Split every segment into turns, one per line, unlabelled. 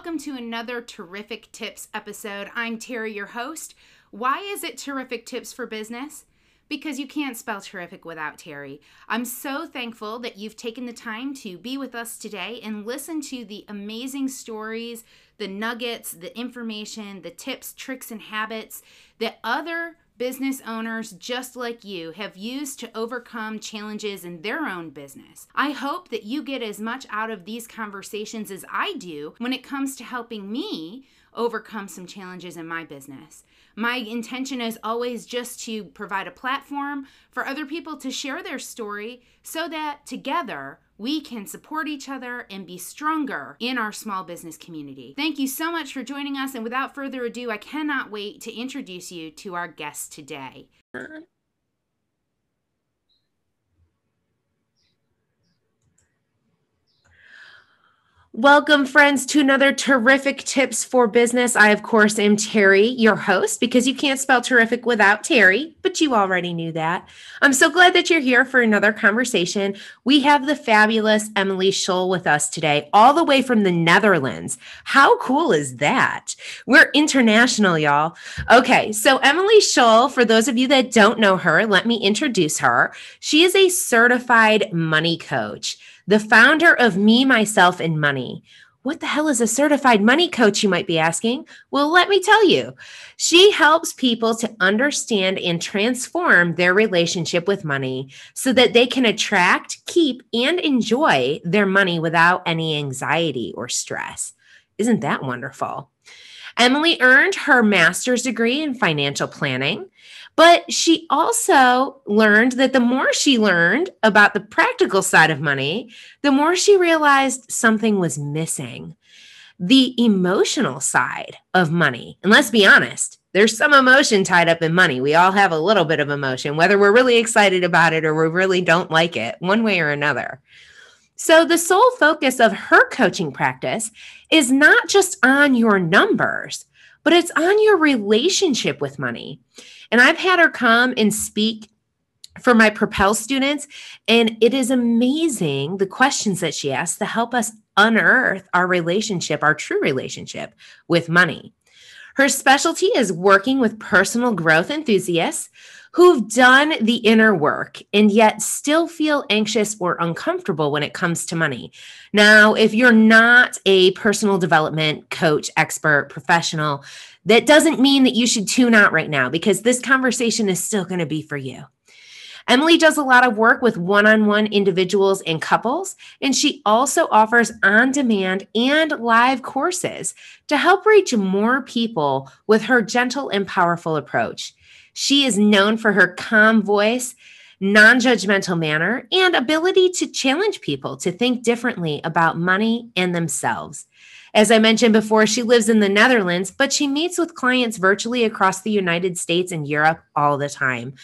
Welcome to another Terrific Tips episode. I'm Terry, your host. Why is it Terrific Tips for Business? Because you can't spell terrific without Terry. I'm so thankful that you've taken the time to be with us today and listen to the amazing stories, the nuggets, the information, the tips, tricks, and habits that other business owners just like you have used to overcome challenges in their own business. I hope that you get as much out of these conversations as I do when it comes to helping me overcome some challenges in my business. My intention is always just to provide a platform for other people to share their story so that together we can support each other and be stronger in our small business community. Thank you so much for joining us. And without further ado, I cannot wait to introduce you to our guest today. Welcome, friends, to another terrific tips for business. I, of course, am Terry, your host, because you can't spell terrific without Terry, but you already knew that. I'm so glad that you're here for another conversation. We have the fabulous Emily Scholl with us today, all the way from the Netherlands. How cool is that? We're international, y'all. Okay, so Emily Scholl, for those of you that don't know her, let me introduce her. She is a certified money coach the founder of Me, Myself, and Money. What the hell is a certified money coach, you might be asking? Well, let me tell you. She helps people to understand and transform their relationship with money so that they can attract, keep, and enjoy their money without any anxiety or stress. Isn't that wonderful? Emily earned her master's degree in financial planning. But she also learned that the more she learned about the practical side of money, the more she realized something was missing the emotional side of money. And let's be honest, there's some emotion tied up in money. We all have a little bit of emotion, whether we're really excited about it or we really don't like it, one way or another. So, the sole focus of her coaching practice is not just on your numbers, but it's on your relationship with money. And I've had her come and speak for my Propel students, and it is amazing the questions that she asks to help us unearth our relationship, our true relationship with money. Her specialty is working with personal growth enthusiasts who've done the inner work and yet still feel anxious or uncomfortable when it comes to money. Now, if you're not a personal development coach, expert, professional, that doesn't mean that you should tune out right now because this conversation is still going to be for you. Emily does a lot of work with one on one individuals and couples, and she also offers on demand and live courses to help reach more people with her gentle and powerful approach. She is known for her calm voice, non judgmental manner, and ability to challenge people to think differently about money and themselves. As I mentioned before, she lives in the Netherlands, but she meets with clients virtually across the United States and Europe all the time.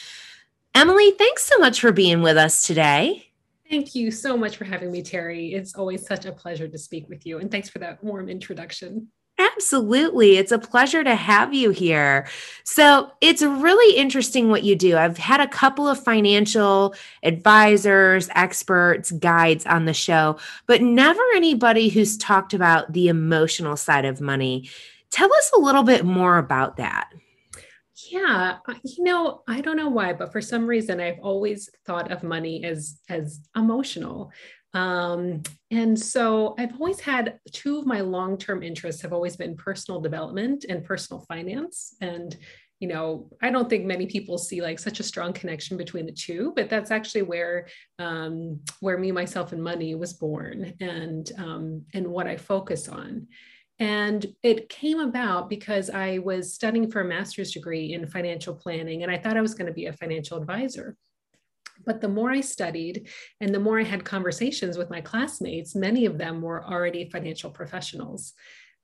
Emily, thanks so much for being with us today.
Thank you so much for having me, Terry. It's always such a pleasure to speak with you. And thanks for that warm introduction.
Absolutely. It's a pleasure to have you here. So, it's really interesting what you do. I've had a couple of financial advisors, experts, guides on the show, but never anybody who's talked about the emotional side of money. Tell us a little bit more about that.
Yeah, you know, I don't know why, but for some reason I've always thought of money as as emotional. Um, and so I've always had two of my long term interests have always been personal development and personal finance. And, you know, I don't think many people see like such a strong connection between the two, but that's actually where um, where me, myself, and money was born, and um, and what I focus on. And it came about because I was studying for a master's degree in financial planning, and I thought I was going to be a financial advisor. But the more I studied and the more I had conversations with my classmates, many of them were already financial professionals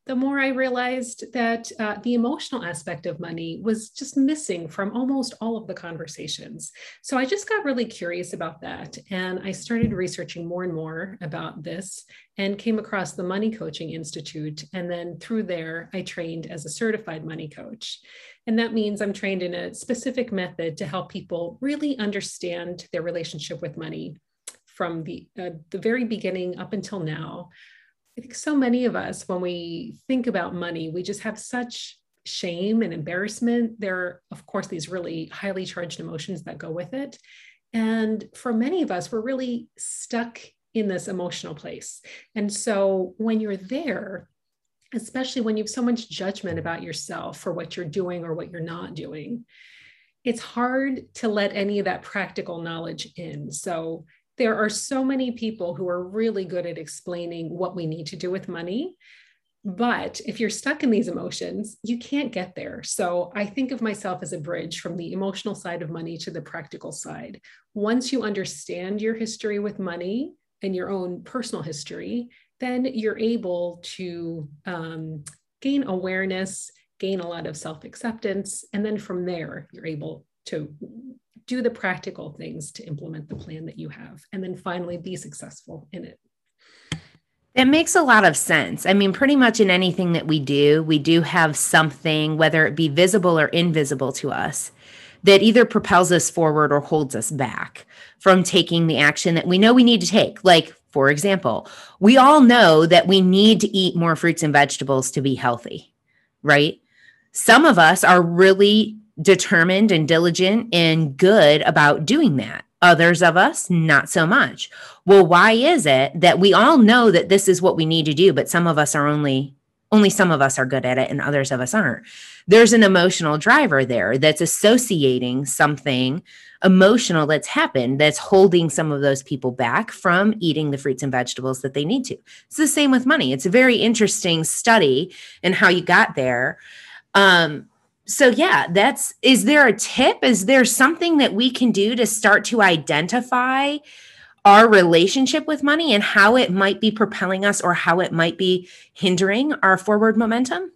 the more I realized that uh, the emotional aspect of money was just missing from almost all of the conversations. So I just got really curious about that. And I started researching more and more about this and came across the Money Coaching Institute. And then through there, I trained as a certified money coach. And that means I'm trained in a specific method to help people really understand their relationship with money from the, uh, the very beginning up until now I think so many of us, when we think about money, we just have such shame and embarrassment. There are, of course, these really highly charged emotions that go with it. And for many of us, we're really stuck in this emotional place. And so when you're there, especially when you have so much judgment about yourself for what you're doing or what you're not doing, it's hard to let any of that practical knowledge in. So there are so many people who are really good at explaining what we need to do with money. But if you're stuck in these emotions, you can't get there. So I think of myself as a bridge from the emotional side of money to the practical side. Once you understand your history with money and your own personal history, then you're able to um, gain awareness, gain a lot of self acceptance. And then from there, you're able to do the practical things to implement the plan that you have. And then finally, be successful in it.
It makes a lot of sense. I mean, pretty much in anything that we do, we do have something, whether it be visible or invisible to us, that either propels us forward or holds us back from taking the action that we know we need to take. Like, for example, we all know that we need to eat more fruits and vegetables to be healthy, right? Some of us are really determined and diligent and good about doing that. Others of us, not so much. Well, why is it that we all know that this is what we need to do, but some of us are only only some of us are good at it and others of us aren't. There's an emotional driver there that's associating something emotional that's happened that's holding some of those people back from eating the fruits and vegetables that they need to. It's the same with money. It's a very interesting study and in how you got there. Um, so yeah that's is there a tip? Is there something that we can do to start to identify our relationship with money and how it might be propelling us or how it might be hindering our forward momentum?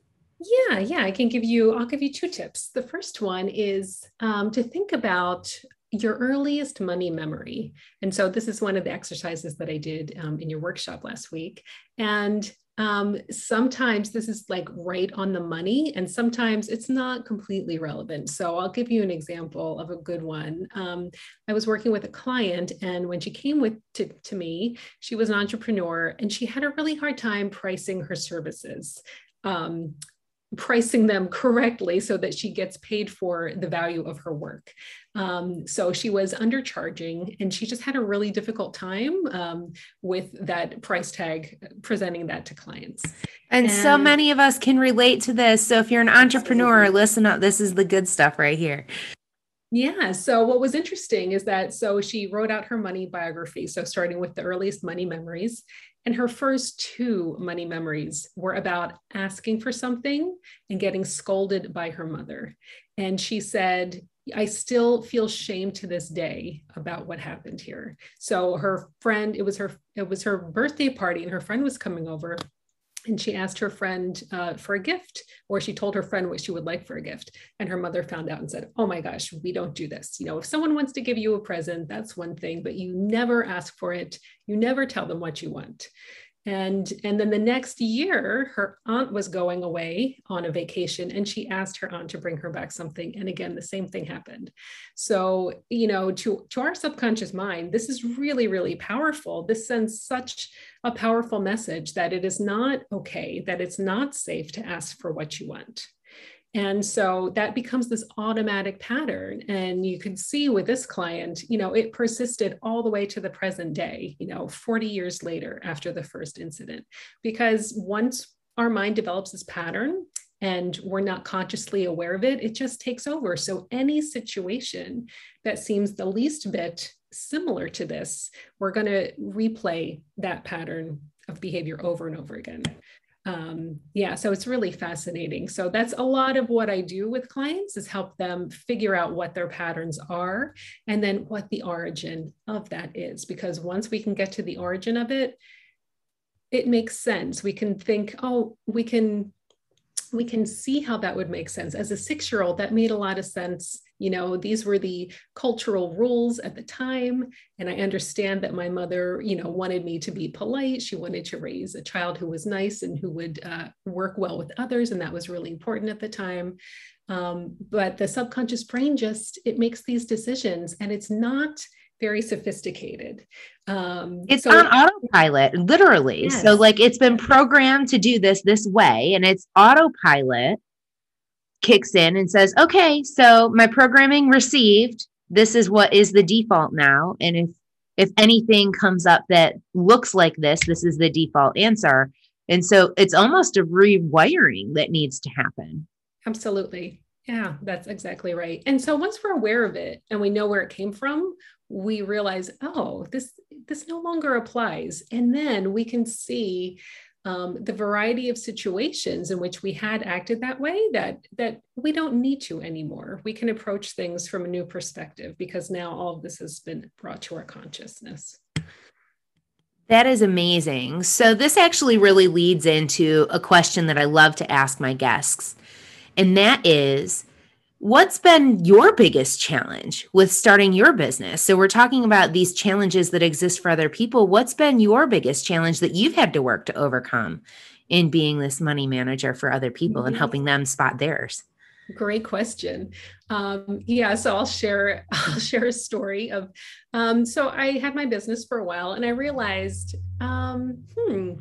Yeah yeah i can give you i'll give you two tips. The first one is um, to think about your earliest money memory. And so this is one of the exercises that i did um, in your workshop last week. And um, sometimes this is like right on the money, and sometimes it's not completely relevant. So I'll give you an example of a good one. Um, I was working with a client, and when she came with to, to me, she was an entrepreneur, and she had a really hard time pricing her services. Um, pricing them correctly so that she gets paid for the value of her work. Um, so she was undercharging and she just had a really difficult time um, with that price tag, presenting that to clients.
And, and, so many of us can relate to this. So if you're an entrepreneur, listen up. This is the good stuff right here.
Yeah. So what was interesting is that so she wrote out her money biography. So starting with the earliest money memories. And her first two money memories were about asking for something and getting scolded by her mother. And she said, I still feel shame to this day about what happened here. So her friend, it was her, it was her birthday party, and her friend was coming over and she asked her friend uh, for a gift or she told her friend what she would like for a gift and her mother found out and said oh my gosh we don't do this. You know if someone wants to give you a present that's one thing but you never ask for it. You never tell them what you want and and then the next year her aunt was going away on a vacation and she asked her aunt to bring her back something. And again the same thing happened. So you know to to our subconscious mind this is really really powerful. This sends such a powerful message that it is not okay that it's not safe to ask for what you want and so that becomes this automatic pattern. And you can see with this client, you know, it persisted all the way to the present day, you know, 40 years later after the first incident. Because once our mind develops this pattern and we're not consciously aware of it, it just takes over. So any situation that seems the least bit similar to this, we're going to replay that pattern of behavior over and over again um, yeah so it's really fascinating so that's a lot of what i do with clients is help them figure out what their patterns are and then what the origin of that is because once we can get to the origin of it it makes sense we can think oh we can we can see how that would make sense. As a six year old, that made a lot of sense. You know, these were the cultural rules at the time. And I understand that my mother, you know, wanted me to be polite. She wanted to raise a child who was nice and who would uh, work well with others. And that was really important at the time. Um, but the subconscious brain just, it makes these decisions and it's not very sophisticated.
Um, it's so on autopilot, literally. Yes. So, like, it's been programmed to do this this way, and it's autopilot kicks in and says, okay, so my programming received. This is what is the default now. And if if anything comes up that looks like this, this is the default answer. And so it's almost a rewiring that needs to happen.
Absolutely. Yeah, that's exactly right. And so once we're aware of it and we know where it came from, we realize, oh, this this no longer applies. And then we can see um, the variety of situations in which we had acted that way that that we don't need to anymore. We can approach things from a new perspective because now all of this has been brought to our consciousness.
That is amazing. So this actually really leads into a question that i love to ask my guests and that is What's been your biggest challenge with starting your business? So, we're talking about these challenges that exist for other people. What's been your biggest challenge that you've had to work to overcome in being this money manager for other people and helping them spot theirs?
Great question. Um, yeah, so I'll share I'll share a story of. Um, so I had my business for a while, and I realized, um, hmm,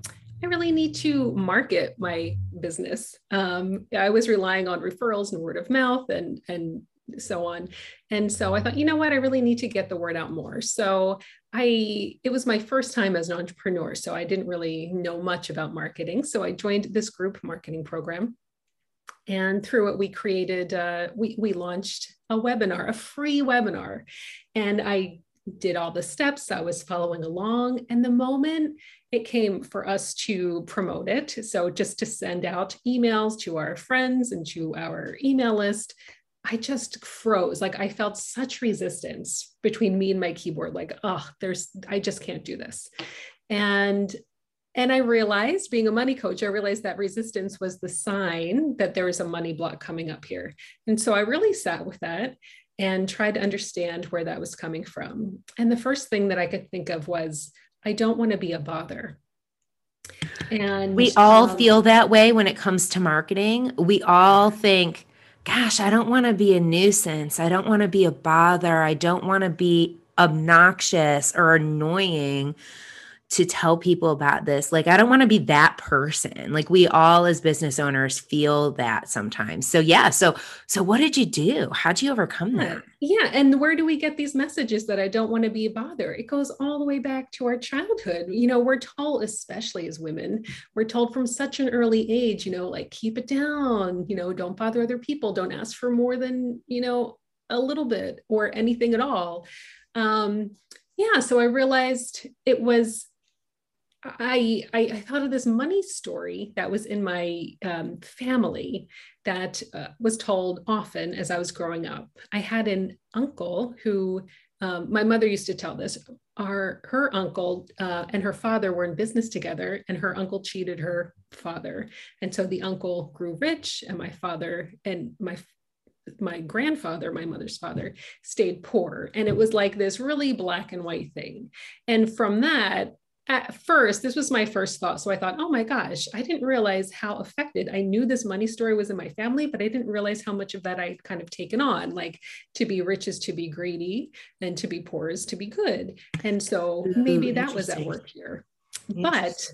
I really need to market my business. Um, I was relying on referrals and word of mouth and and so on. And so I thought, you know what, I really need to get the word out more. So I it was my first time as an entrepreneur, so I didn't really know much about marketing. So I joined this group marketing program. And through it, we created, uh, we, we launched a webinar, a free webinar. And I did all the steps. I was following along. And the moment it came for us to promote it, so just to send out emails to our friends and to our email list, I just froze. Like I felt such resistance between me and my keyboard. Like, oh, there's, I just can't do this. And and I realized, being a money coach, I realized that resistance was the sign that there was a money block coming up here. And so I really sat with that and tried to understand where that was coming from. And the first thing that I could think of was, I don't want to be a bother.
And we all um, feel that way when it comes to marketing. We all think, gosh, I don't want to be a nuisance. I don't want to be a bother. I don't want to be obnoxious or annoying to tell people about this. Like, I don't want to be that person. Like, we all as business owners feel that sometimes. So, yeah. So, so what did you do? How'd you overcome that?
Yeah. And where do we get these messages that I don't want to be a bother? It goes all the way back to our childhood. You know, we're told, especially as women, we're told from such an early age, you know, like keep it down, you know, don't bother other people, don't ask for more than, you know, a little bit or anything at all. Um, yeah. So I realized it was I, I, I thought of this money story that was in my um, family that uh, was told often as I was growing up. I had an uncle who um, my mother used to tell this. Our her uncle uh, and her father were in business together, and her uncle cheated her father, and so the uncle grew rich, and my father and my my grandfather, my mother's father, stayed poor. And it was like this really black and white thing. And from that, at first, this was my first thought. So I thought, oh my gosh, I didn't realize how affected. I knew this money story was in my family, but I didn't realize how much of that I'd kind of taken on. Like to be rich is to be greedy, and to be poor is to be good. And so maybe that was at work here. But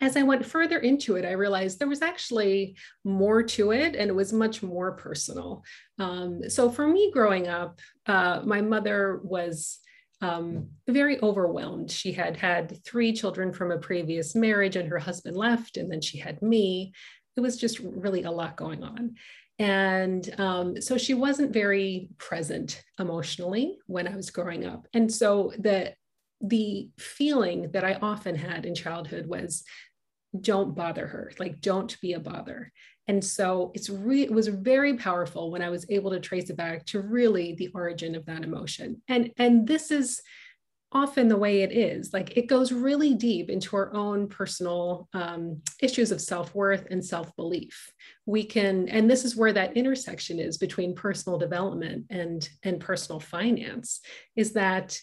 as I went further into it, I realized there was actually more to it and it was much more personal. Um, so for me growing up, uh, my mother was um, very overwhelmed. She had had three children from a previous marriage, and her husband left, and then she had me. It was just really a lot going on. And um, so she wasn't very present emotionally when I was growing up. And so the the feeling that I often had in childhood was don't bother her, like don't be a bother. And so it's re- it was very powerful when I was able to trace it back to really the origin of that emotion. And and this is often the way it is. Like it goes really deep into our own personal um, issues of self worth and self belief. We can, and this is where that intersection is between personal development and and personal finance. Is that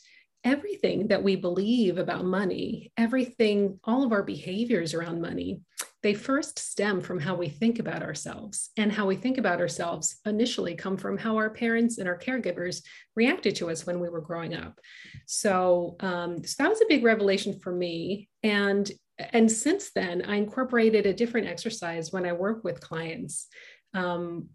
everything that we believe about money, everything, all of our behaviors around money, they first stem from how we think about ourselves. And how we think about ourselves initially come from how our parents and our caregivers reacted to us when we were growing up. So, um, so that was a big revelation for me. And and since then, I incorporated a different exercise when I work with clients. Um,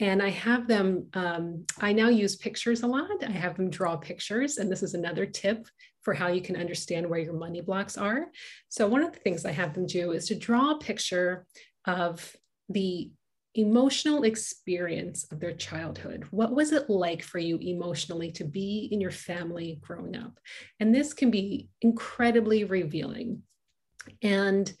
and I have them, um, I now use pictures a lot. I have them draw pictures. And this is another tip for how you can understand where your money blocks are. So, one of the things I have them do is to draw a picture of the emotional experience of their childhood. What was it like for you emotionally to be in your family growing up? And this can be incredibly revealing. And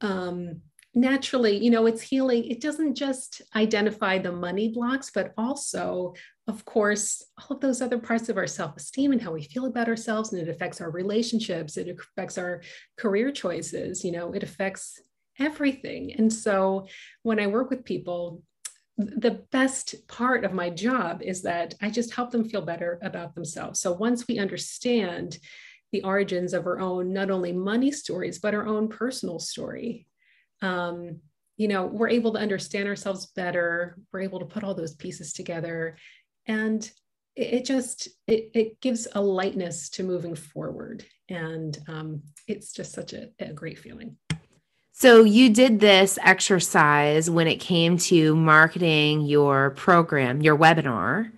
um, naturally, you know, it's healing. It doesn't just identify the money blocks, but also, of course, all of those other parts of our self esteem and how we feel about ourselves. And it affects our relationships, it affects our career choices, you know, it affects everything. And so when I work with people, the best part of my job is that I just help them feel better about themselves. So once we understand the origins of our own, not only money stories, but our own personal story, um, you know, we're able to understand ourselves better. We're able to put all those pieces together. And it, it just, it, it, gives a lightness to moving forward. And um, it's just such a, a great feeling.
So you did this exercise when it came to marketing your program, your webinar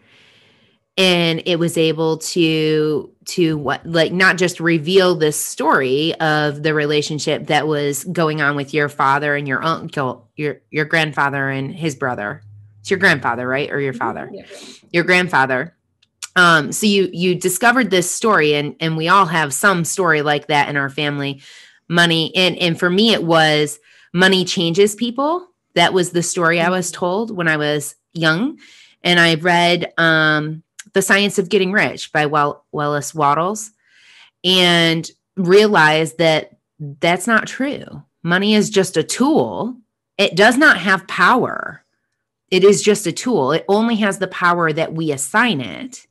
and it was able to to what like not just reveal this story of the relationship that was going on with your father and your uncle your your grandfather and his brother. It's your grandfather right? Or your mm-hmm. father. Yeah. your grandfather. Um so you you discovered this story and and we all have some story like that in our family. Money and and for me it was money changes people. That was the story i was mm-hmm. told when i was young. And i read um the Science of Getting Rich by well- Wallace Wattles and realize that that's not true. Money is just a tool, it does not have power. It is just a tool. It only has the power that we assign it.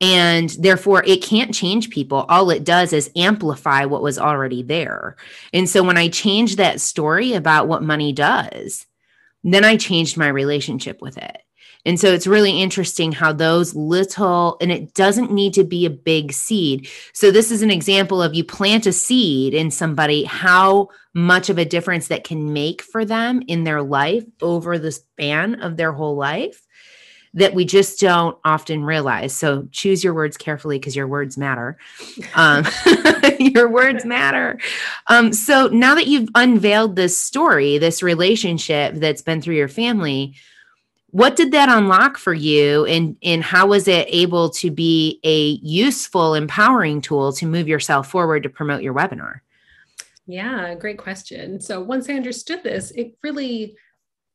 And therefore, it can't change people. All it does is amplify what was already there. And so, when I changed that story about what money does, then I changed my relationship with it. And so it's really interesting how those little, and it doesn't need to be a big seed. So this is an example of you plant a seed in somebody, how much of a difference that can make for them in their life over the span of their whole life that we just don't often realize. So choose your words carefully because your words matter. Um, your words matter. Um, so now that you've unveiled this story, this relationship that's been through your family, what did that unlock for you? And and how was it able to be a useful empowering tool to move yourself forward to promote your webinar?
Yeah great question. So once i understood this it really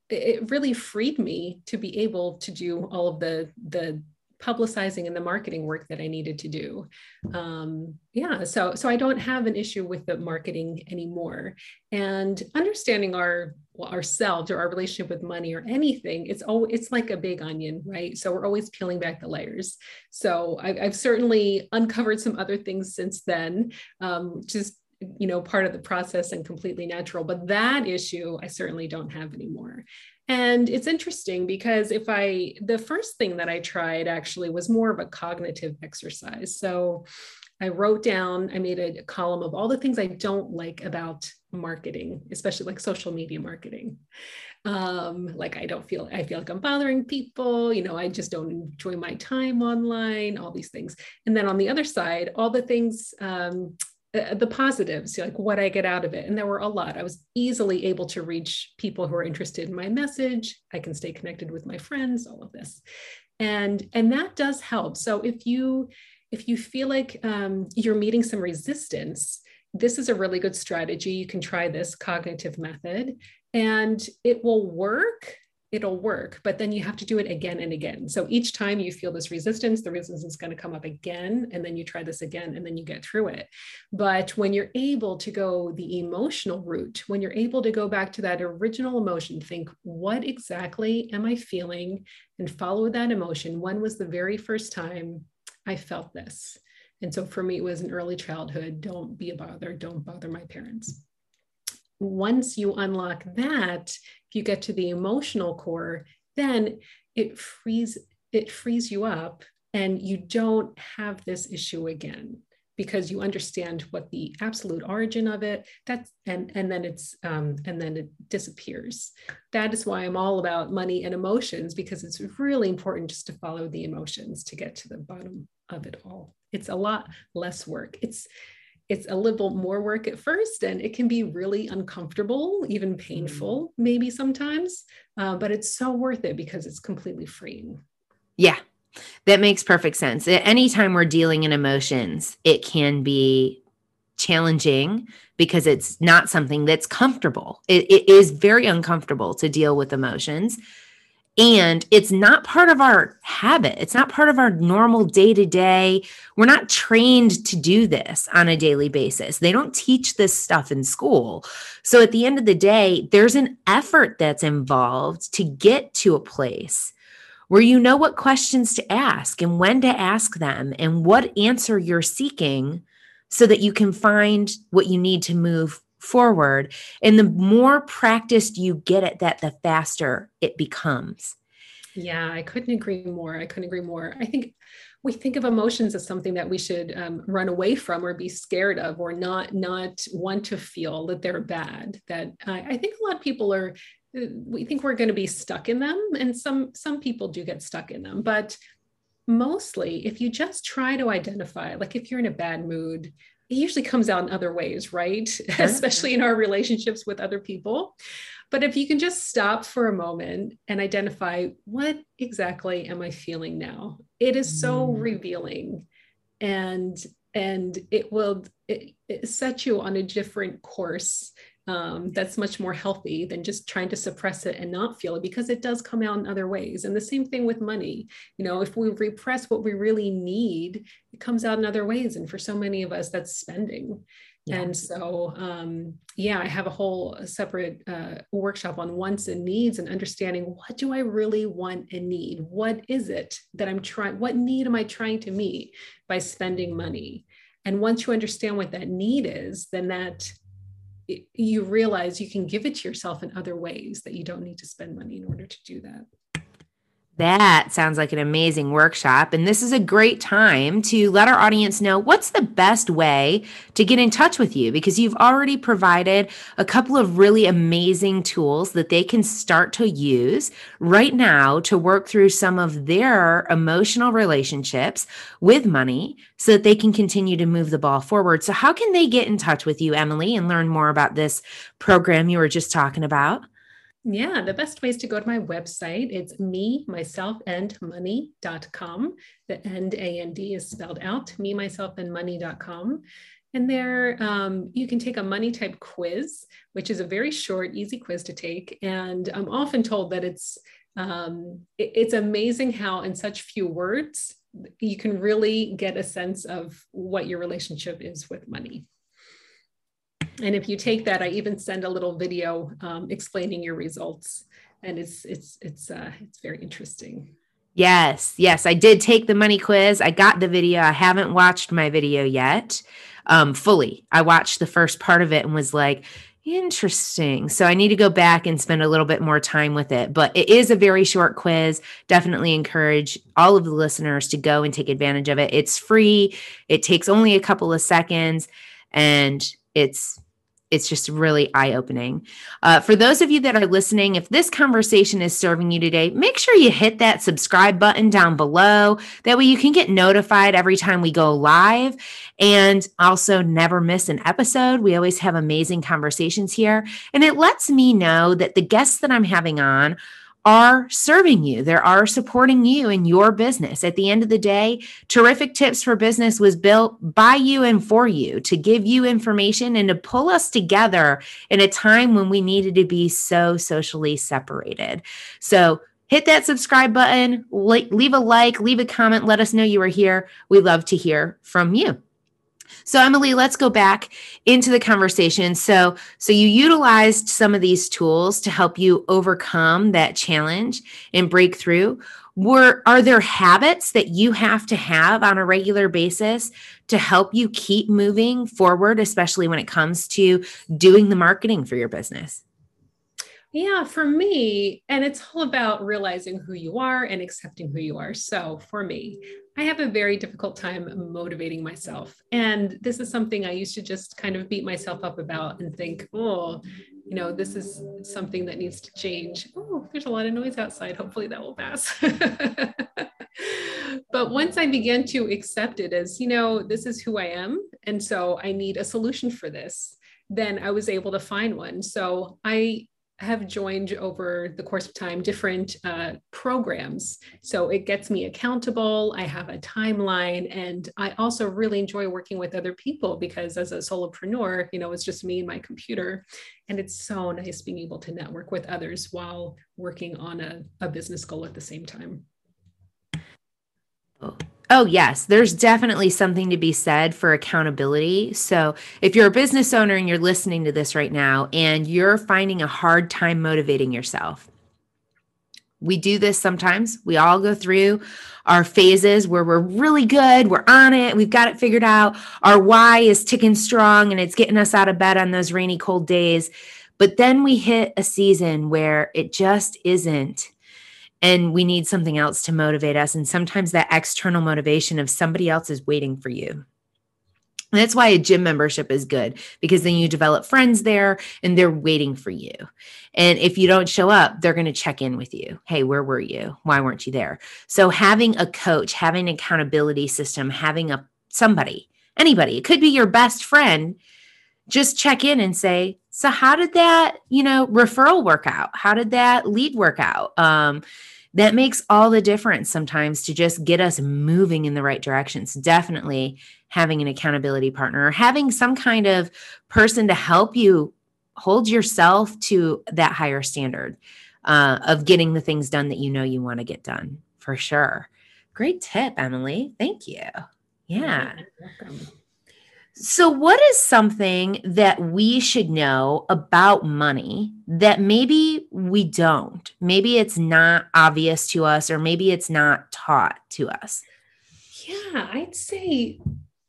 it really freed me to be able to do all of the the publicizing and the marketing work that I needed to do. Um, yeah, so so I don't have an issue with the marketing anymore. And understanding our well, ourselves or our relationship with money or anything, it's oh, it's like a big onion, right? So we're always peeling back the layers. So I, have certainly uncovered some other things since then, um, just you know part of the process and completely natural but that issue i certainly don't have anymore and it's interesting because if I, the first thing that I tried actually was more of a cognitive exercise. So I wrote down, I made a column of all the things I don't like about marketing, especially like social media marketing. Um, like I don't feel, I feel like I'm bothering people, you know, I just don't enjoy my time online, all these things. And then on the other side, all the things um, the positives, like what I get out of it. And there were a lot. I was easily able to reach people who are interested in my message. I can stay connected with my friends, all of this. And, and that does help. So if you, if you feel like um, you're meeting some resistance, this is a really good strategy. You can try this cognitive method and it will work it'll work but then you have to do it again and again. So each time you feel this resistance the resistance is going to come up again and then you try this again and then you get through it. But when you're able to go the emotional route when you're able to go back to that original emotion think what exactly am i feeling? and follow that emotion when was the very first time i felt this? And so for me, it was an early childhood don't be a bother, don't bother my parents. Once you unlock that, if you get to the emotional core, then it frees it frees you up and you don't have this issue again because you understand what the absolute origin of it that's and and then it's um, and then it disappears. That is why i'm all about money and emotions because it's really important just to follow the emotions to get to the bottom of it all. It's a lot less work. It's it's a little more work at first and it can be really uncomfortable even painful mm-hmm. maybe sometimes uh, but it's so worth it because it's completely freeing
yeah that makes perfect sense. Anytime we're dealing in emotions, it can be challenging because it's not something that's comfortable. It, it is very uncomfortable to deal with emotions. And it's not part of our habit. It's not part of our normal day to day. We're not trained to do this on a daily basis. They don't teach this stuff in school. So at the end of the day, there's an effort that's involved to get to a place where you know what questions to ask and when to ask them and what answer you're seeking so that you can find what you need to move forward. And the more practiced you get at that, the faster it becomes.
Yeah, I couldn't agree more. I couldn't agree more. I think we think of emotions as something that we should um, run away from or be scared of or not not want to feel that they're bad that I think a lot of people are we think we're going to be stuck in them and some some people do get stuck in them but mostly if you just try to identify like if you're in a bad mood it usually comes out in other ways right sure. especially in our relationships with other people but if you can just stop for a moment and identify what exactly am i feeling now it is so mm. revealing and and it will it, it set you on a different course um, that's much more healthy than just trying to suppress it and not feel it because it does come out in other ways. And the same thing with money. You know, if we repress what we really need, it comes out in other ways. And for so many of us, that's spending. Yeah. And so, um, yeah, I have a whole separate uh, workshop on wants and needs and understanding what do I really want and need? What is it that I'm trying? What need am I trying to meet by spending money? And once you understand what that need is, then that you realize you can give it to yourself in other ways that you don't need to spend money in order to do that.
That sounds like an amazing workshop. And this is a great time to let our audience know what's the best way to get in touch with you because you've already provided a couple of really amazing tools that they can start to use right now to work through some of their emotional relationships with money so that they can continue to move the ball forward. So, how can they get in touch with you, Emily, and learn more about this program you were just talking about?
Yeah, the best way is to go to my website. It's me, myself, and money.com. The end A and D is spelled out, me, myself, and money.com. And there um, you can take a money type quiz, which is a very short, easy quiz to take. And I'm often told that it's um, it, it's amazing how in such few words you can really get a sense of what your relationship is with money. And if you take that, I even send a little video um, explaining your results, and it's it's it's uh, it's very interesting.
Yes, yes, I did take the money quiz. I got the video. I haven't watched my video yet um, fully. I watched the first part of it and was like, interesting. So I need to go back and spend a little bit more time with it. But it is a very short quiz. Definitely encourage all of the listeners to go and take advantage of it. It's free, it takes only a couple of seconds, and it's it's just really eye opening. Uh, for those of you that are listening, if this conversation is serving you today, make sure you hit that subscribe button down below. That way you can get notified every time we go live and also never miss an episode. We always have amazing conversations here. And it lets me know that the guests that I'm having on are serving you. They are supporting you in your business. At the end of the day, Terrific Tips for Business was built by you and for you to give you information and to pull us together in a time when we needed to be so socially separated. So, hit that subscribe button, leave a like, leave a comment, let us know you are here. We love to hear from you. So Emily, let's go back into the conversation. So so you utilized some of these tools to help you overcome that challenge and break through. Were are there habits that you have to have on a regular basis to help you keep moving forward especially when it comes to doing the marketing for your business?
Yeah, for me, and it's all about realizing who you are and accepting who you are. So for me, I have a very difficult time motivating myself. And this is something I used to just kind of beat myself up about and think, oh, you know, this is something that needs to change. Oh, there's a lot of noise outside. Hopefully that will pass. but once I began to accept it as, you know, this is who I am. And so I need a solution for this, then I was able to find one. So I have joined over the course of time different uh, programs. So it gets me accountable. I have a timeline. And I also really enjoy working with other people because as a solopreneur, you know, it's just me and my computer. And it's so nice being able to network with others while working on a, a business goal at the same time.
Oh. Oh, yes. There's definitely something to be said for accountability. So, if you're a business owner and you're listening to this right now and you're finding a hard time motivating yourself, we do this sometimes. We all go through our phases where we're really good, we're on it, we've got it figured out. Our why is ticking strong and it's getting us out of bed on those rainy, cold days. But then we hit a season where it just isn't and we need something else to motivate us. And sometimes that external motivation of somebody else is waiting for you. And that's why a gym membership is good because then you develop friends there and they're waiting for you. And if you don't show up, they're going to check in with you. Hey, where were you? Why weren't you there? So having a coach, having an accountability system, having a somebody, anybody, it could be your best friend, just check in and say, so how did that, you know, referral work out? How did that lead work out? Um, that makes all the difference sometimes to just get us moving in the right directions. Definitely having an accountability partner or having some kind of person to help you hold yourself to that higher standard uh, of getting the things done that you know you want to get done for sure. Great tip, Emily. Thank you. Yeah. So, what is something that we should know about money that maybe we don't? Maybe it's not obvious to us, or maybe it's not taught to us.
Yeah, I'd say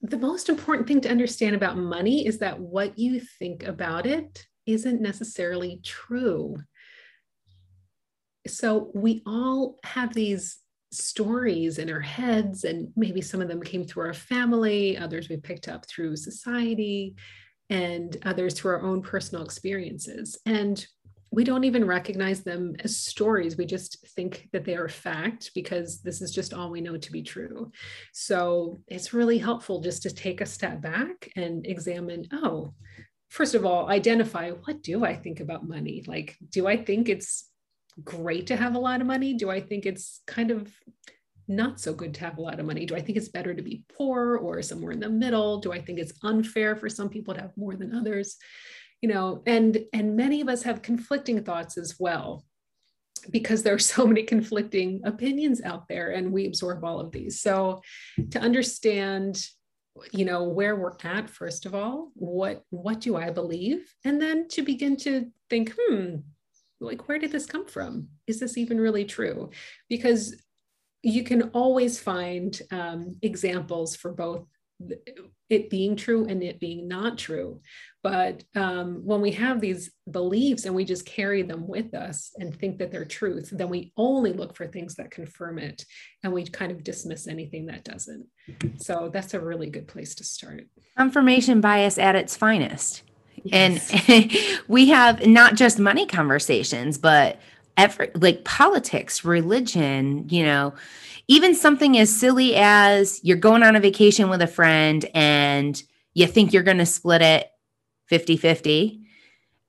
the most important thing to understand about money is that what you think about it isn't necessarily true. So, we all have these stories in our heads, and maybe some of them came through our family, others we picked up through society, and others through our own personal experiences. And we don't even recognize them as stories. We just think that they are fact because this is just all we know to be true. So it's really helpful just to take a step back and examine oh, first of all, identify what do I think about money? Like, do I think it's great to have a lot of money? Do I think it's kind of not so good to have a lot of money? Do I think it's better to be poor or somewhere in the middle? Do I think it's unfair for some people to have more than others? You know, and and many of us have conflicting thoughts as well because there are so many conflicting opinions out there and we absorb all of these. So to understand you know where we're at first of all what what do i believe and then to begin to think hmm like where did this come from? Is this even really true? Because you can always find um, examples for both it being true and it being not true. But um, when we have these beliefs and we just carry them with us and think that they're truth then we only look for things that confirm it and we kind of dismiss anything that doesn't. So that's a really good place to start.
Confirmation bias at its finest Yes. And we have not just money conversations, but every, like politics, religion, you know, even something as silly as you're going on a vacation with a friend and you think you're going to split it 50 50.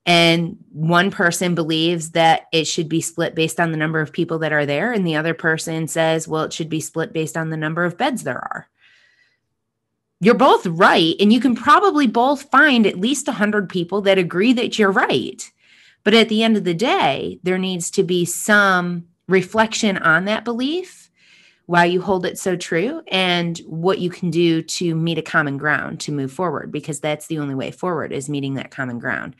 And one person believes that it should be split based on the number of people that are there. And the other person says, well, it should be split based on the number of beds there are you're both right and you can probably both find at least 100 people that agree that you're right. But at the end of the day there needs to be some reflection on that belief why you hold it so true and what you can do to meet a common ground to move forward because that's the only way forward is meeting that common ground.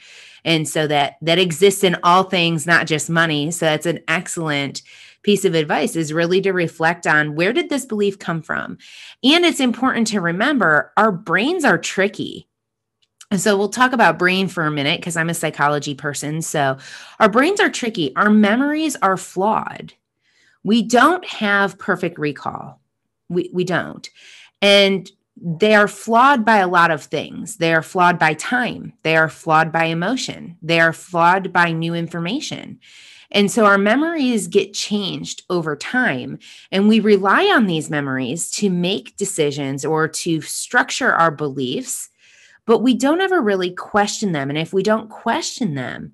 And so that that exists in all things not just money. So that's an excellent piece of advice is really to reflect on where did this belief come from and it's important to remember our brains are tricky and so we'll talk about brain for a minute because I'm a psychology person. So our brains are tricky. Our memories are flawed we don't have perfect recall. We, we don't. And they are flawed by a lot of things. They are flawed by time. They are flawed by emotion. They are flawed by new information. And so our memories get changed over time. And we rely on these memories to make decisions or to structure our beliefs, but we don't ever really question them. And if we don't question them,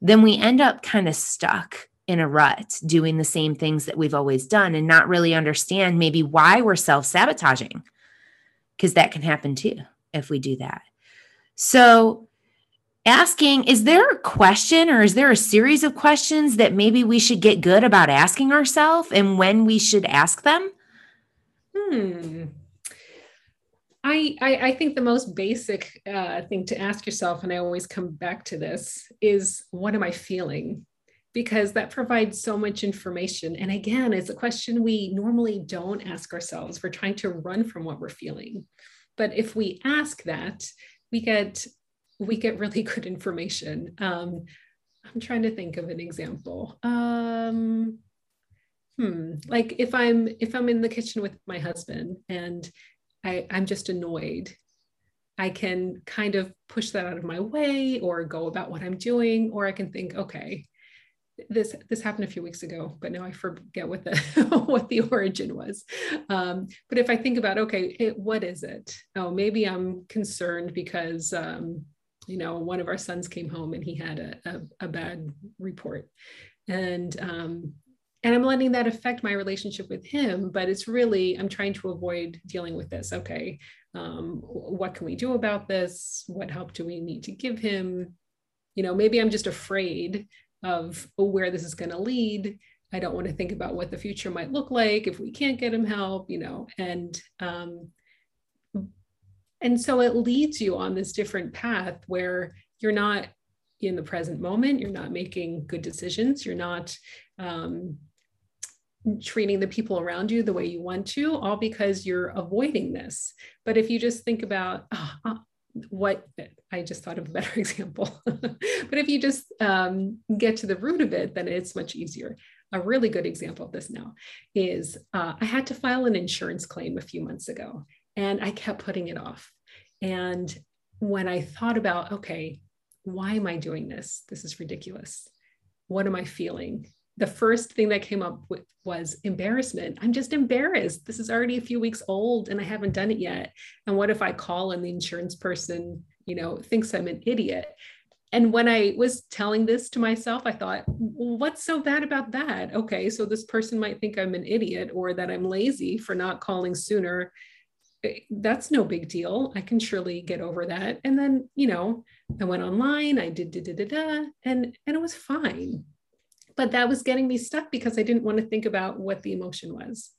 then we end up kind of stuck in a rut doing the same things that we've always done and not really understand maybe why we're self sabotaging, because that can happen too if we do that. So, asking is there a question or is there a series of questions that maybe we should get good about asking ourselves and when we should ask them?
Hmm. I, I, I think the most basic uh, thing to ask yourself, and I always come back to this, is what am I feeling? because that provides so much information. And again, it's a question we normally don't ask ourselves. We're trying to run from what we're feeling. But if we ask that, we get we get really good information. Um, I'm trying to think of an example. Um, hmm, like if I'm if I'm in the kitchen with my husband and I, I'm just annoyed, I can kind of push that out of my way or go about what I'm doing, or I can think, okay, this this happened a few weeks ago but now i forget what the what the origin was um, but if i think about okay it, what is it oh maybe i'm concerned because um, you know one of our sons came home and he had a, a, a bad report. And um, and i'm letting that affect my relationship with him but it's really i'm trying to avoid dealing with this. Okay um, what can we do about this? What help do we need to give him? You know maybe i'm just afraid of where this is going to lead. I don't want to think about what the future might look like if we can't get him help, you know, and um, and so it leads you on this different path where you're not in the present moment, you're not making good decisions, you're not um, treating the people around you the way you want to, all because you're avoiding this. But if you just think about, oh, what I just thought of a better example. but if you just um, get to the root of it, then it's much easier. A really good example of this now is uh, I had to file an insurance claim a few months ago and I kept putting it off. And when I thought about, okay, why am I doing this? This is ridiculous. What am I feeling? the first thing that came up with was embarrassment. I'm just embarrassed. This is already a few weeks old and I haven't done it yet. And what if I call and the insurance person, you know, thinks I'm an idiot? And when I was telling this to myself, I thought, what's so bad about that? Okay, so this person might think I'm an idiot or that I'm lazy for not calling sooner. That's no big deal. I can surely get over that. And then, you know, I went online, I did da da da da, and and it was fine but that was getting me stuck because I didn't want to think about what the emotion was.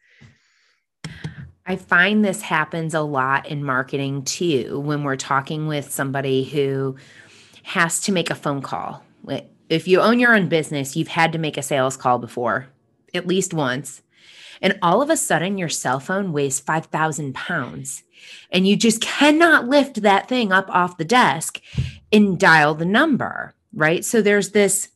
I find this happens a lot in marketing too when we're talking with somebody who has to make a phone call. If you own your own business, you've had to make a sales call before, at least once. And all of a sudden, your cell phone weighs 5,000 pounds and you just cannot lift that thing up off the desk and dial the number, right? So there's this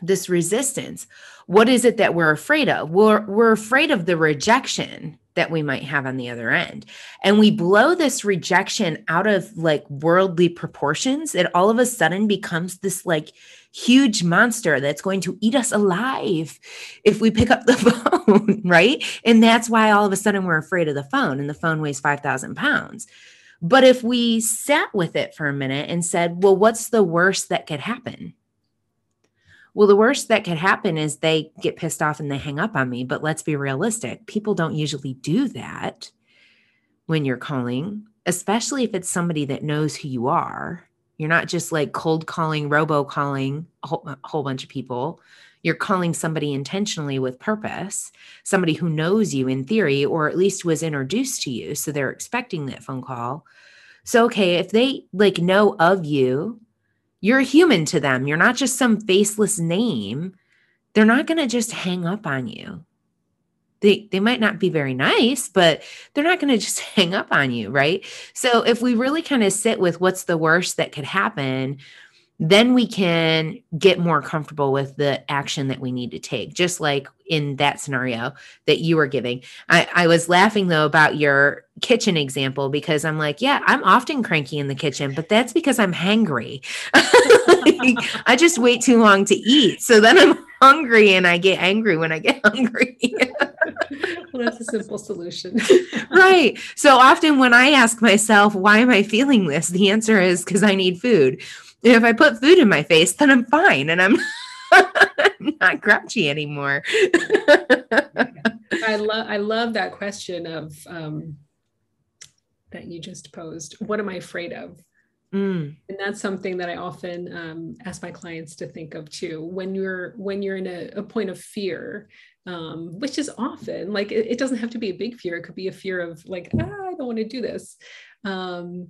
this resistance. What is it that we're afraid of? We're, we're afraid of the rejection that we might have on the other end. And we blow this rejection out of like worldly proportions. It all of a sudden becomes this like huge monster that's going to eat us alive if we pick up the phone right? And that's why all of a sudden we're afraid of the phone and the phone weighs 5000 pounds. But if we sat with it for a minute and said well what's the worst that could happen well, the worst that could happen is they get pissed off and they hang up on me. But let's be realistic. People don't usually do that when you're calling, especially if it's somebody that knows who you are. You're not just like cold calling, robo calling a whole, a whole bunch of people. You're calling somebody intentionally with purpose, somebody who knows you in theory, or at least was introduced to you. So they're expecting that phone call. So, okay, if they like know of you, you're human to them. You're not just some faceless name. They're not going to just hang up on you they they might not be very nice but they're not going to just hang up on you right so if we really kind of sit with what's the worst that could happen then we can get more comfortable with the action that we need to take just like in that scenario that you were giving I, I was laughing though about your kitchen example because i'm like yeah i'm often cranky in the kitchen but that's because i'm hangry i just wait too long to eat so then i'm hungry and i get angry when i get hungry
well, that's a simple solution.
right. So often when I ask myself, why am I feeling this? The answer is because I need food. If I put food in my face, then I'm fine and I'm not grouchy anymore.
I love I love that question of um, that you just posed. What am I afraid of? Mm. And that's something that I often um, ask my clients to think of too. When you're when you're in a, a point of fear, um, which is often like it, it, doesn't have to be a big fear. It could be a fear of like, ah, I don't want to do this. Um,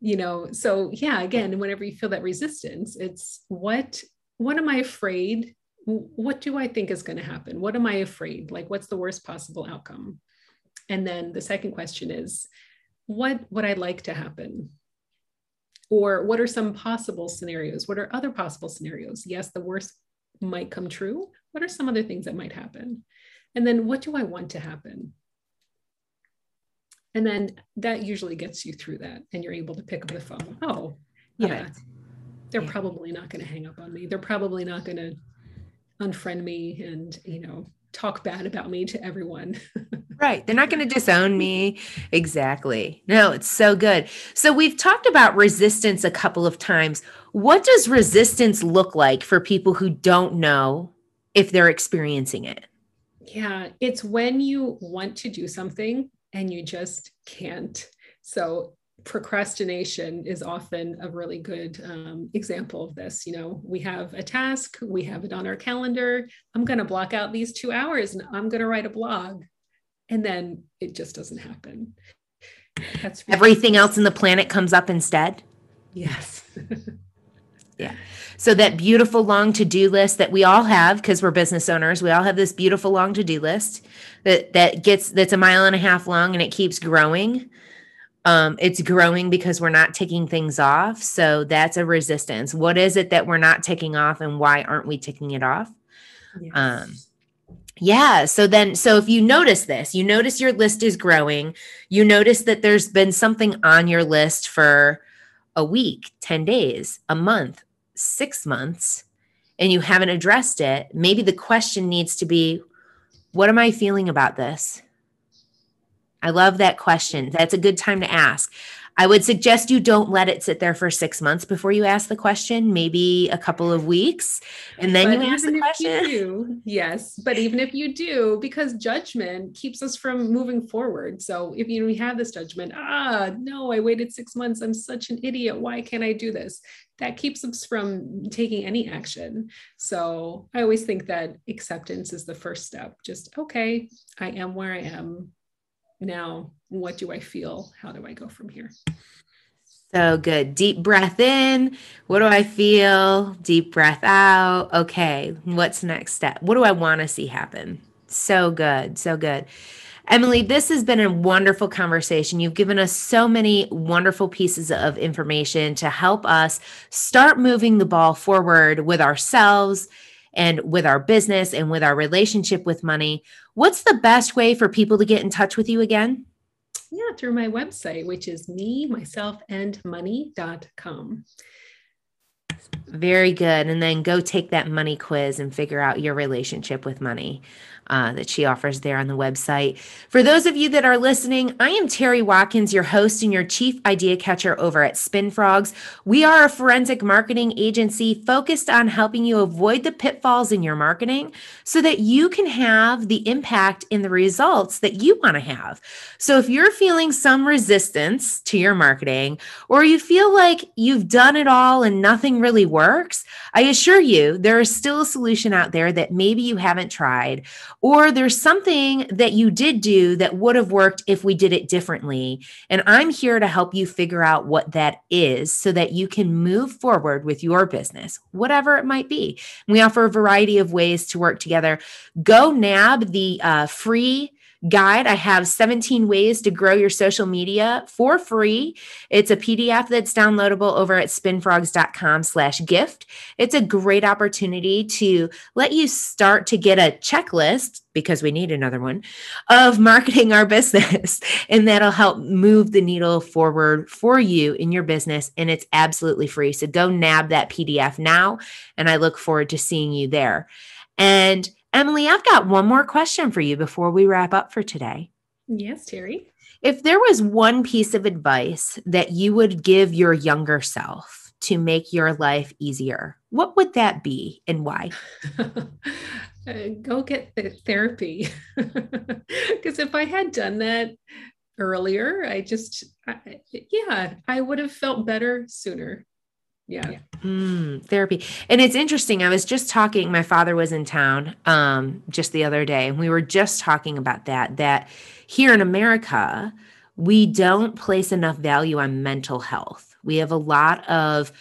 you know, so yeah, again, whenever you feel that resistance, it's what what am I afraid? What do I think is going to happen? What am I afraid? Like, what's the worst possible outcome? And then the second question is, what would I like to happen? Or what are some possible scenarios? What are other possible scenarios? Yes, the worst might come true. What are some other things that might happen? And then what do I want to happen? And then that usually gets you through that and you're able to pick up the phone. Oh, uh, yeah, right. they're yeah. probably not going to hang up on me. They're probably not going to unfriend me and, you know, talk bad about me to everyone.
right. They're not going to disown me. Exactly. No, it's so good. So we've talked about resistance a couple of times. What does resistance look like for people who don't know if they're experiencing it?
Yeah, it's when you want to do something and you just can't. So procrastination is often a really good um, example of this. You know, we have a task, we have it on our calendar. I'm going to block out these two hours and I'm going to write a blog. And then it just doesn't happen.
That's really everything else in the planet comes up instead.
Yes.
yeah. So that beautiful long to-do list that we all have because we're business owners, we all have this beautiful long to-do list that that gets that's a mile and a half long and it keeps growing um, it's growing because we're not taking things off. So that's a resistance. What is it that we're not taking off and why aren't we taking it off? Yes. Um, yeah. So then, so if you notice this, you notice your list is growing, you notice that there's been something on your list for a week, 10 days, a month, six months, and you haven't addressed it. Maybe the question needs to be, what am I feeling about this? I love that question. That's a good time to ask. I would suggest you don't let it sit there for six months before you ask the question, maybe a couple of weeks, and then but you ask the question.
Do, yes, but even if you do, because judgment keeps us from moving forward. So if you know, we have this judgment, ah, no, I waited six months. I'm such an idiot. Why can't I do this? That keeps us from taking any action. So I always think that acceptance is the first step. Just okay, I am where I am now what do I feel? How do I go from here?
So good. Deep breath in. What do I feel? Deep breath out. Okay. What's next step? What do I want to see happen? So good. So good. Emily, this has been a wonderful conversation. You've given us so many wonderful pieces of information to help us start moving the ball forward with ourselves and with our business and with our relationship with money. What's the best way for people to get in touch with you again?
Yeah, through my website, which is me, myself, and money.com.
Very good. And then go take that money quiz and figure out your relationship with money uh, that she offers there on the website. For those of you that are listening, I am Terry Watkins, your host and your chief idea catcher over at Spin Frogs. We are a forensic marketing agency focused on helping you avoid the pitfalls in your marketing so that you can have the impact in the results that you want to have. So if you're feeling some resistance to your marketing, or you feel like you've done it all and nothing really works, I assure you there is still a solution out there that maybe you haven't tried or there's something that you did do that would have worked if we did it differently. And I'm here to help you figure out what that is so that you can move forward with your business, whatever it might be. We offer a variety of ways to work together. Go nab the uh, free guide. I have 17 ways to grow your social media for free. It's a PDF that's downloadable over at spinfrogs.com slash gift. It's a great opportunity to let you start to get a checklist because we need another one of marketing our business. and that'll help move the needle forward for you in your business. And it's absolutely free. So go nab that PDF now. And I look forward to seeing you there. And Emily, I've got one more question for you before we wrap up for today.
Yes, Terry.
If there was one piece of advice that you would give your younger self to make your life easier, what would that be and why?
uh, go get therapy. Because if I had done that earlier, I just, I, yeah, I would have felt better sooner yeah.
Mm, therapy. And it's interesting i was just talking my father was in town um, just the other day and we were just talking about that that here in america we don't place enough value on mental health. We have a lot of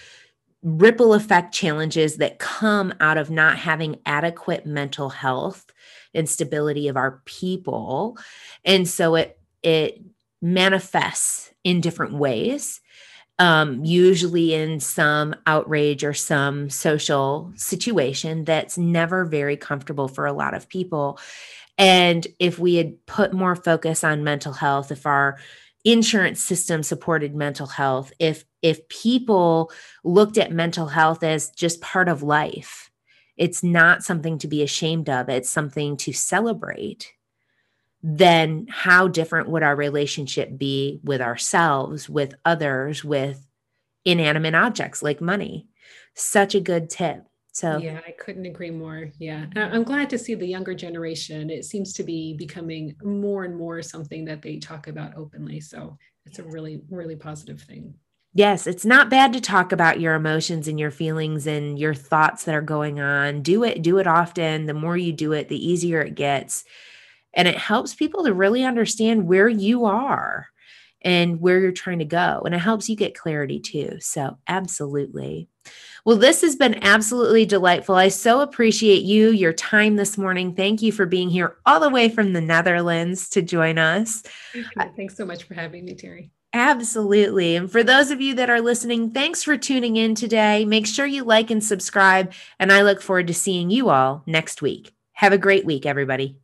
ripple effect challenges that come out of not having adequate mental health and stability of our people. And so it it manifests in different ways um, usually in some outrage or some social situation that's never very comfortable for a lot of people. And if we had put more focus on mental health, if our insurance system supported mental health, if if people looked at mental health as just part of life, it's not something to be ashamed of, it's something to celebrate then how different would our relationship be with ourselves, with others, with inanimate objects like money? Such a good tip. So,
yeah, I couldn't agree more. Yeah. I'm glad to see the younger generation. It seems to be becoming more and more something that they talk about openly. So, it's a really, really positive thing.
Yes, it's not bad to talk about your emotions and your feelings and your thoughts that are going on. Do it, do it often. The more you do it, the easier it gets and it helps people to really understand where you are and where you're trying to go. And it helps you get clarity too. So, absolutely. Well, this has been absolutely delightful. I so appreciate you, your time this morning. Thank you for being here all the way from the Netherlands to join us.
Thanks so much for having me, Terry.
Absolutely. And for those of you that are listening, thanks for tuning in today. Make sure you like and subscribe. And I look forward to seeing you all next week. Have a great week, everybody.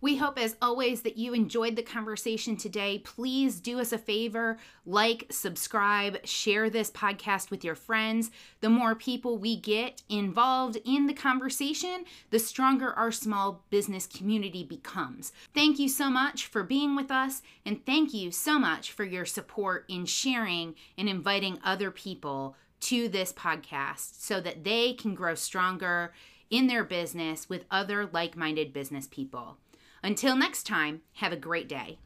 We hope, as always, that you enjoyed the conversation today. Please do us a favor like, subscribe, share this podcast with your friends. The more people we get involved in the conversation, the stronger our small business community becomes. Thank you so much for being with us, and thank you so much for your support in sharing and inviting other people to this podcast so that they can grow stronger in their business with other like minded business people. Until next time, have a great day.